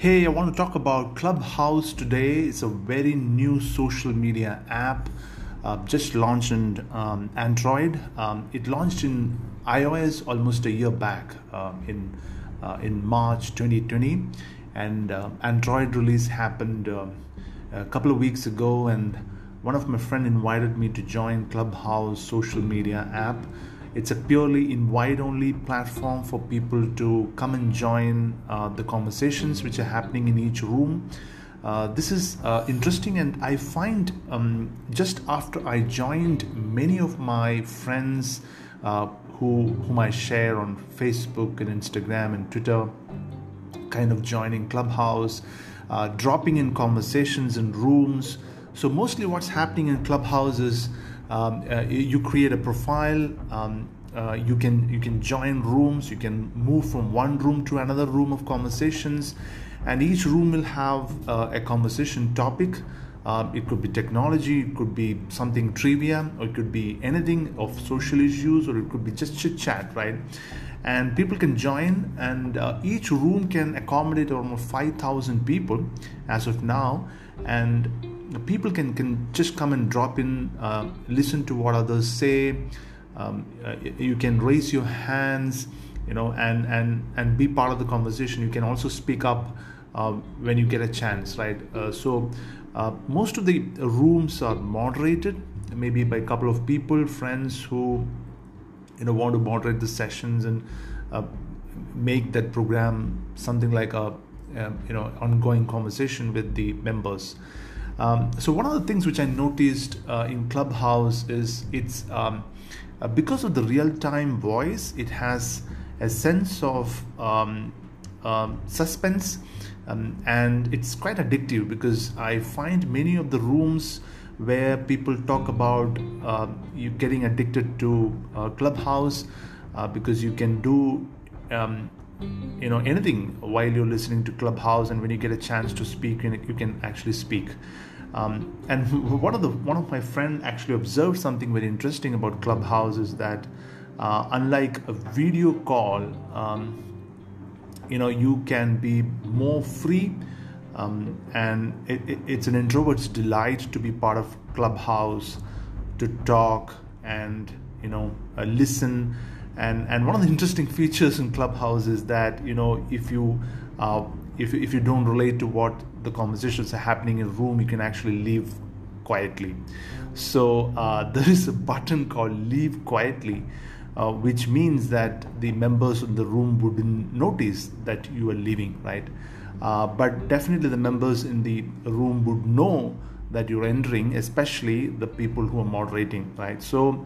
Hey, I want to talk about Clubhouse today. It's a very new social media app, uh, just launched in um, Android. Um, it launched in iOS almost a year back uh, in uh, in March 2020, and uh, Android release happened uh, a couple of weeks ago. And one of my friend invited me to join Clubhouse social media app it's a purely invite only platform for people to come and join uh, the conversations which are happening in each room. Uh, this is uh, interesting, and I find um, just after I joined, many of my friends uh, who whom I share on Facebook and Instagram and Twitter, kind of joining Clubhouse, uh, dropping in conversations in rooms. So mostly, what's happening in Clubhouse is um, uh, you create a profile um, uh, you can you can join rooms you can move from one room to another room of conversations and each room will have uh, a conversation topic. Uh, it could be technology it could be something trivia or it could be anything of social issues or it could be just chit chat right? And people can join and uh, each room can accommodate almost 5000 people as of now and people can can just come and drop in, uh, listen to what others say. Um, uh, you can raise your hands, you know, and and and be part of the conversation. You can also speak up uh, when you get a chance, right? Uh, so uh, most of the rooms are moderated, maybe by a couple of people, friends who you know want to moderate the sessions and uh, make that program something like a um, you know ongoing conversation with the members. Um, so one of the things which I noticed uh, in Clubhouse is it's um, uh, because of the real-time voice, it has a sense of um, um suspense, um, and it's quite addictive because I find many of the rooms where people talk about uh, you getting addicted to uh, Clubhouse uh, because you can do you know anything while you're listening to clubhouse and when you get a chance to speak you can actually speak. Um, and one of the one of my friend actually observed something very interesting about clubhouse is that uh, unlike a video call um, you know you can be more free um, and it, it, it's an introvert's delight to be part of clubhouse to talk and you know uh, listen and and one of the interesting features in clubhouse is that you know if you uh, if, if you don't relate to what the conversations are happening in room you can actually leave quietly. So uh, there is a button called leave quietly uh, which means that the members in the room wouldn't notice that you are leaving right? Uh, but definitely the members in the room would know that you're entering especially the people who are moderating right? So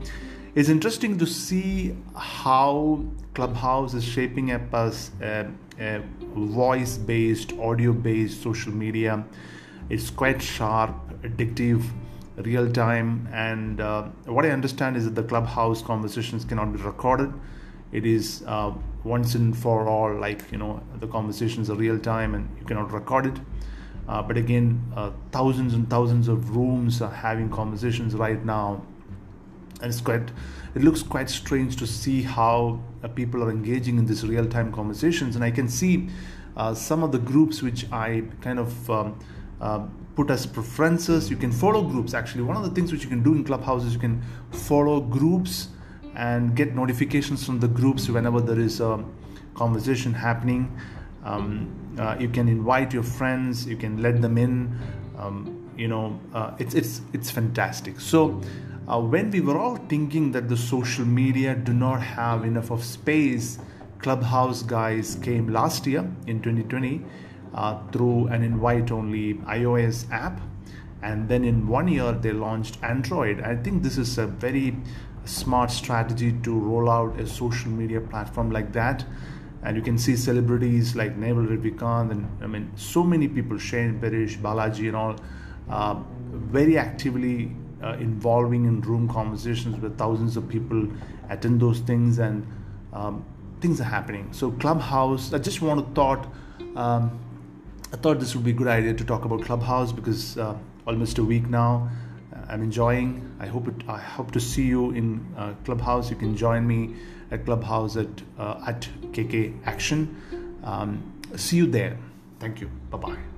it's interesting to see how Clubhouse is shaping up as a, a voice based, audio based social media. It's quite sharp, addictive, real time. And uh, what I understand is that the Clubhouse conversations cannot be recorded. It is uh, once and for all, like, you know, the conversations are real time and you cannot record it. Uh, but again, uh, thousands and thousands of rooms are having conversations right now and it's quite it looks quite strange to see how uh, people are engaging in these real-time conversations. And i can see uh, some of the groups which i kind of um, uh, put as preferences. You can follow groups actually. One of the things which you can do in clubhouse is you can follow groups and get notifications from the groups whenever there is a conversation happening. Um, uh, you can invite your friends. You can let them in. Um, you know uh, it's it's it's fantastic. So uh, when we were all thinking that the social media do not have enough of space clubhouse guys came last year in 2020 uh, through an invite only ios app. And then in one year they launched android. I think this is a very smart strategy to roll out a social media platform like that. And you can see celebrities like Naval Ravikant and I mean so many people, Shane Parrish, Balaji, and all, uh, very actively uh, involving in room conversations where thousands of people attend those things and um, things are happening. So Clubhouse, I just want to thought, um, I thought this would be a good idea to talk about Clubhouse because uh, almost a week now. Uh, I'm enjoying. I hope it. I hope to see you in uh, Clubhouse. You can join me at Clubhouse at uh, at KK Action. Um, see you there. Thank you. Bye bye.